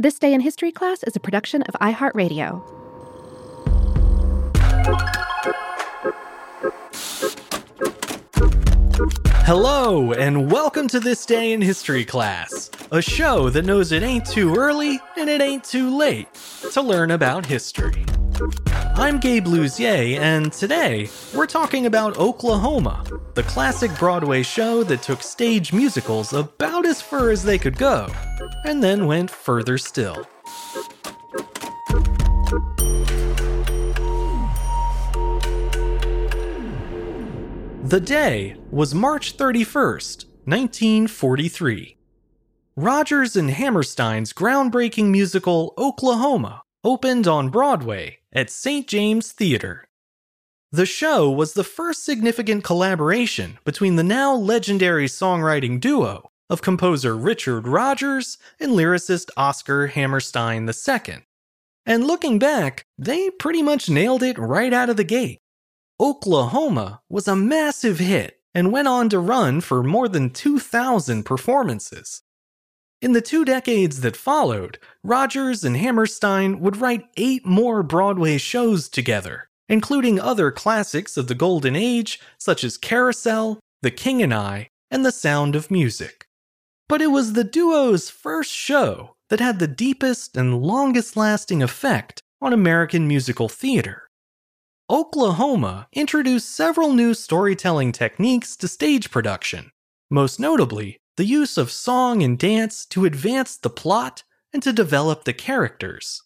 This Day in History class is a production of iHeartRadio. Hello, and welcome to This Day in History class, a show that knows it ain't too early and it ain't too late to learn about history. I'm Gabe Luzier, and today we're talking about Oklahoma, the classic Broadway show that took stage musicals about as far as they could go, and then went further still. The day was March 31st, 1943. Rodgers and Hammerstein's groundbreaking musical Oklahoma opened on Broadway at St. James Theater. The show was the first significant collaboration between the now legendary songwriting duo of composer Richard Rodgers and lyricist Oscar Hammerstein II. And looking back, they pretty much nailed it right out of the gate. Oklahoma was a massive hit and went on to run for more than 2,000 performances. In the two decades that followed, Rodgers and Hammerstein would write eight more Broadway shows together, including other classics of the Golden Age such as Carousel, The King and I, and The Sound of Music. But it was the duo's first show that had the deepest and longest lasting effect on American musical theater. Oklahoma introduced several new storytelling techniques to stage production, most notably the use of song and dance to advance the plot and to develop the characters.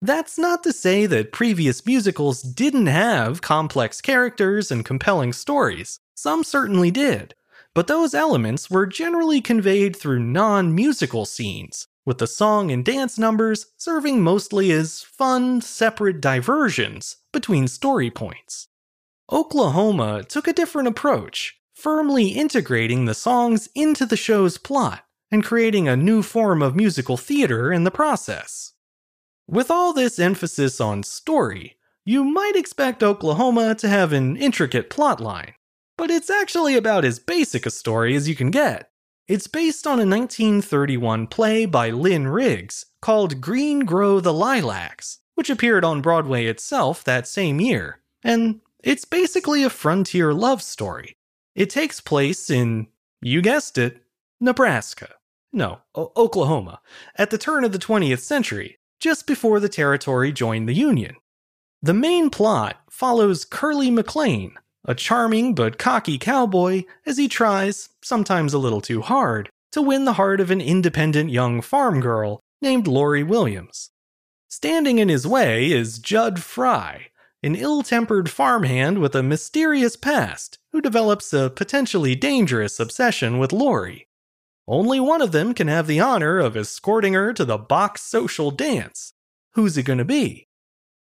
That's not to say that previous musicals didn't have complex characters and compelling stories. Some certainly did. But those elements were generally conveyed through non musical scenes, with the song and dance numbers serving mostly as fun, separate diversions between story points. Oklahoma took a different approach, firmly integrating the songs into the show's plot and creating a new form of musical theater in the process. With all this emphasis on story, you might expect Oklahoma to have an intricate plotline, but it's actually about as basic a story as you can get. It's based on a 1931 play by Lynn Riggs called Green Grow the Lilacs, which appeared on Broadway itself that same year, and it's basically a frontier love story it takes place in, you guessed it, Nebraska. No, o- Oklahoma, at the turn of the 20th century, just before the territory joined the Union. The main plot follows Curly McLain, a charming but cocky cowboy, as he tries, sometimes a little too hard, to win the heart of an independent young farm girl named Laurey Williams. Standing in his way is Jud Fry, an ill tempered farmhand with a mysterious past who develops a potentially dangerous obsession with Laurey. Only one of them can have the honor of escorting her to the box social dance. Who's it going to be?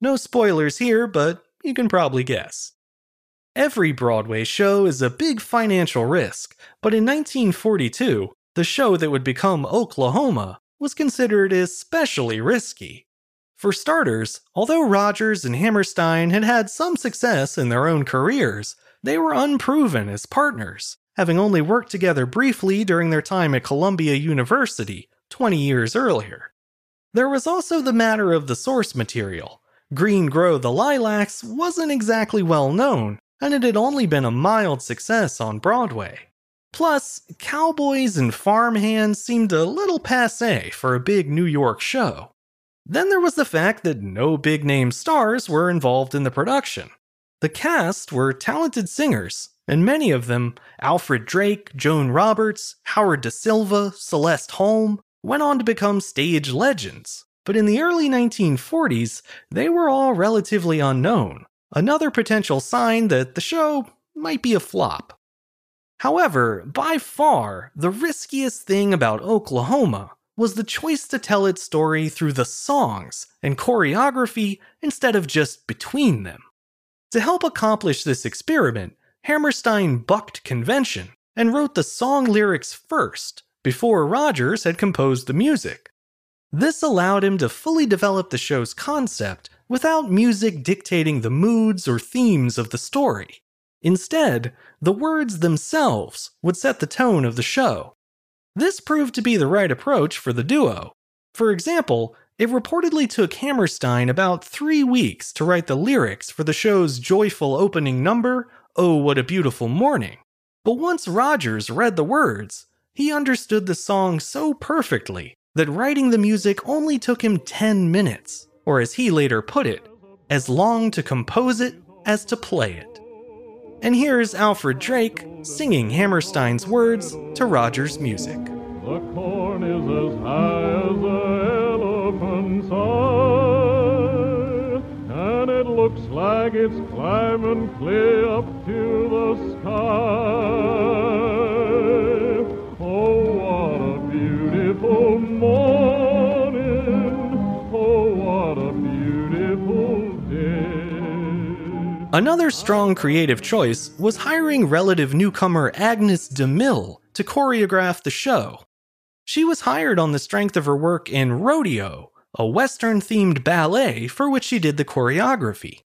No spoilers here, but you can probably guess. Every Broadway show is a big financial risk, but in 1942, the show that would become Oklahoma was considered especially risky. For starters, although Rodgers and Hammerstein had had some success in their own careers, they were unproven as partners, having only worked together briefly during their time at Columbia University 20 years earlier. There was also the matter of the source material. Green Grow the Lilacs wasn't exactly well known, and it had only been a mild success on Broadway. Plus, cowboys and farmhands seemed a little passe for a big New York show. Then there was the fact that no big name stars were involved in the production. The cast were talented singers, and many of them, Alfred Drake, Joan Roberts, Howard Da Silva, Celeste Holm, went on to become stage legends. But in the early 1940s, they were all relatively unknown, another potential sign that the show might be a flop. However, by far, the riskiest thing about Oklahoma was the choice to tell its story through the songs and choreography instead of just between them. To help accomplish this experiment, Hammerstein bucked convention and wrote the song lyrics first, before Rodgers had composed the music. This allowed him to fully develop the show's concept without music dictating the moods or themes of the story. Instead, the words themselves would set the tone of the show. This proved to be the right approach for the duo. For example, it reportedly took Hammerstein about three weeks to write the lyrics for the show's joyful opening number, Oh What a Beautiful Morning. But once Rodgers read the words, he understood the song so perfectly that writing the music only took him 10 minutes, or as he later put it, as long to compose it as to play it. And here's Alfred Drake singing Hammerstein's words to Rodgers' music. The corn is as high as the elephant's eye, and it looks like it's climbing clear up to the sky. Another strong creative choice was hiring relative newcomer Agnes de Mille to choreograph the show. She was hired on the strength of her work in Rodeo, a Western themed ballet for which she did the choreography.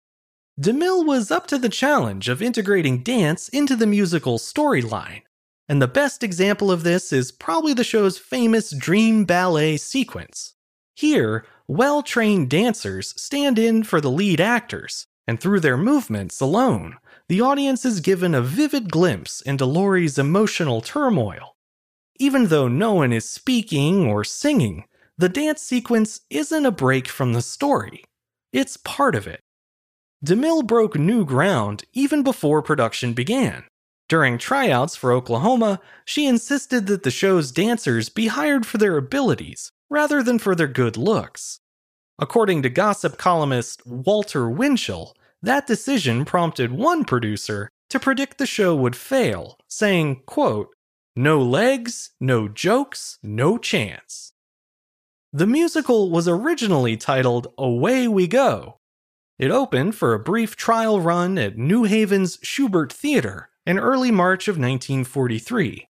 De Mille was up to the challenge of integrating dance into the musical storyline, and the best example of this is probably the show's famous dream ballet sequence. Here, well trained dancers stand in for the lead actors, and through their movements alone, the audience is given a vivid glimpse into Laurey's emotional turmoil even though no one is speaking or singing, the dance sequence isn't a break from the story. It's part of it. De Mille broke new ground even before production began. During tryouts for Oklahoma, she insisted that the show's dancers be hired for their abilities rather than for their good looks. According to gossip columnist Walter Winchell, that decision prompted one producer to predict the show would fail, saying, quote, no legs, no jokes, no chance. The musical was originally titled Away We Go. It opened for a brief trial run at New Haven's Shubert Theater in early March of 1943.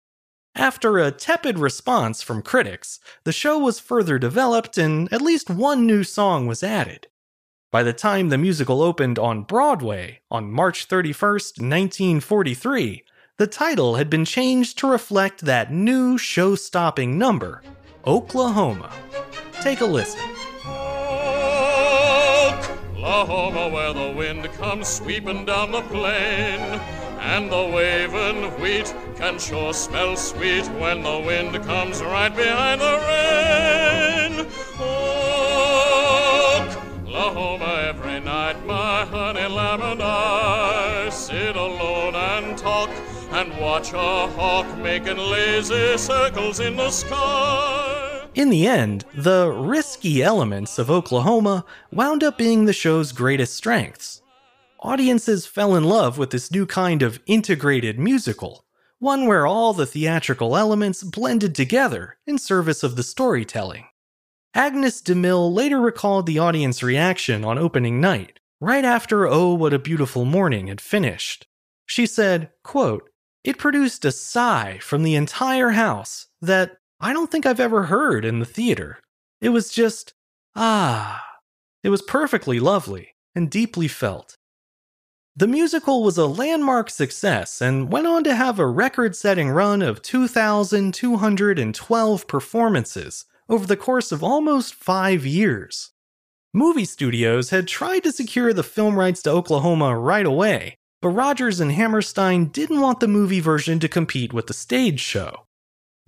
After a tepid response from critics, the show was further developed and at least one new song was added. By the time the musical opened on Broadway on March 31, 1943, the title had been changed to reflect that new show stopping number, Oklahoma. Take a listen. Oklahoma, where the wind comes sweeping down the plain, and the waving wheat can sure smell sweet when the wind comes right behind the rain. Oklahoma, every night, my honey lamb and I sit alone and talk and watch a hawk making lazy circles in the sky. In the end, the risky elements of Oklahoma wound up being the show's greatest strengths. Audiences fell in love with this new kind of integrated musical, one where all the theatrical elements blended together in service of the storytelling. Agnes de Mille later recalled the audience reaction on opening night, right after Oh What a Beautiful Morning had finished. She said, quote, it produced a sigh from the entire house that I don't think I've ever heard in the theater. It was just, ah. It was perfectly lovely and deeply felt. The musical was a landmark success and went on to have a record setting run of 2,212 performances over the course of almost five years. Movie studios had tried to secure the film rights to Oklahoma right away, but Rodgers and Hammerstein didn't want the movie version to compete with the stage show.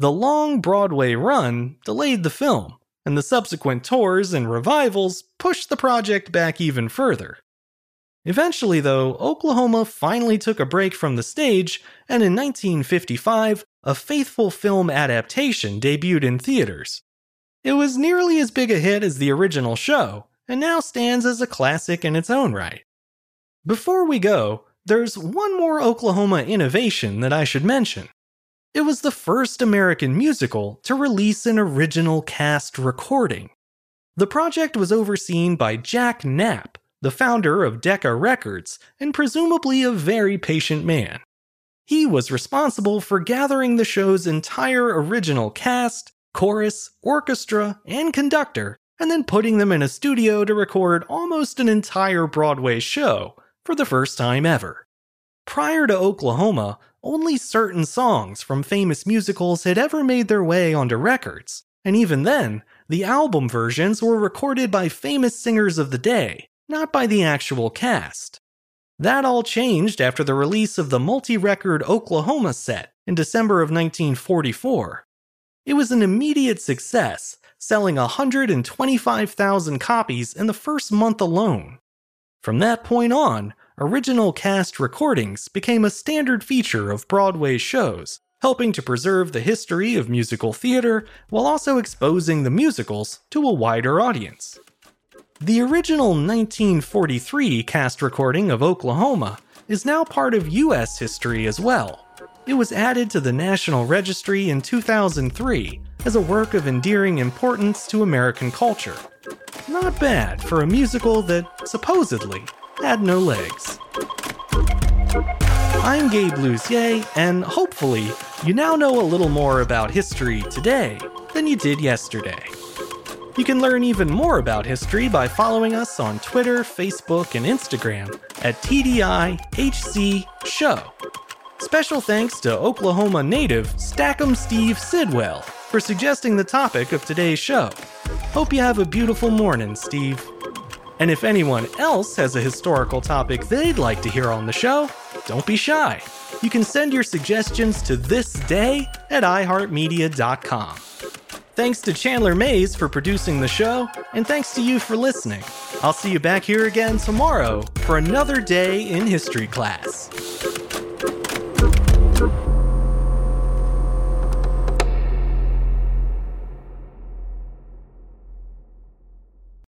The long Broadway run delayed the film, and the subsequent tours and revivals pushed the project back even further. Eventually, though, Oklahoma finally took a break from the stage, and in 1955, a faithful film adaptation debuted in theaters. It was nearly as big a hit as the original show, and now stands as a classic in its own right. Before we go, there's one more Oklahoma innovation that I should mention. It was the first American musical to release an original cast recording. The project was overseen by Jack Kapp, the founder of Decca Records, and presumably a very patient man. He was responsible for gathering the show's entire original cast, chorus, orchestra, and conductor, and then putting them in a studio to record almost an entire Broadway show, for the first time ever. Prior to Oklahoma, only certain songs from famous musicals had ever made their way onto records, and even then, The album versions were recorded by famous singers of the day, not by the actual cast. That all changed after the release of the multi record Oklahoma set in December of 1944. It was an immediate success, selling 125,000 copies in the first month alone. From that point on, original cast recordings became a standard feature of Broadway shows, helping to preserve the history of musical theater while also exposing the musicals to a wider audience. The original 1943 cast recording of Oklahoma is now part of US history as well. It was added to the National Registry in 2003 as a work of endearing importance to American culture. Not bad for a musical that supposedly had no legs. I'm Gabe Luzier, and hopefully, you now know a little more about history today than you did yesterday. You can learn even more about history by following us on Twitter, Facebook, and Instagram at TDIHC Show. Special thanks to Oklahoma native Stackham Steve Sidwell for suggesting the topic of today's show. Hope you have a beautiful morning, Steve. And if anyone else has a historical topic they'd like to hear on the show, don't be shy. You can send your suggestions to this day at iHeartMedia.com. Thanks to Chandler Mayes for producing the show, and thanks to you for listening. I'll see you back here again tomorrow for another day in history class.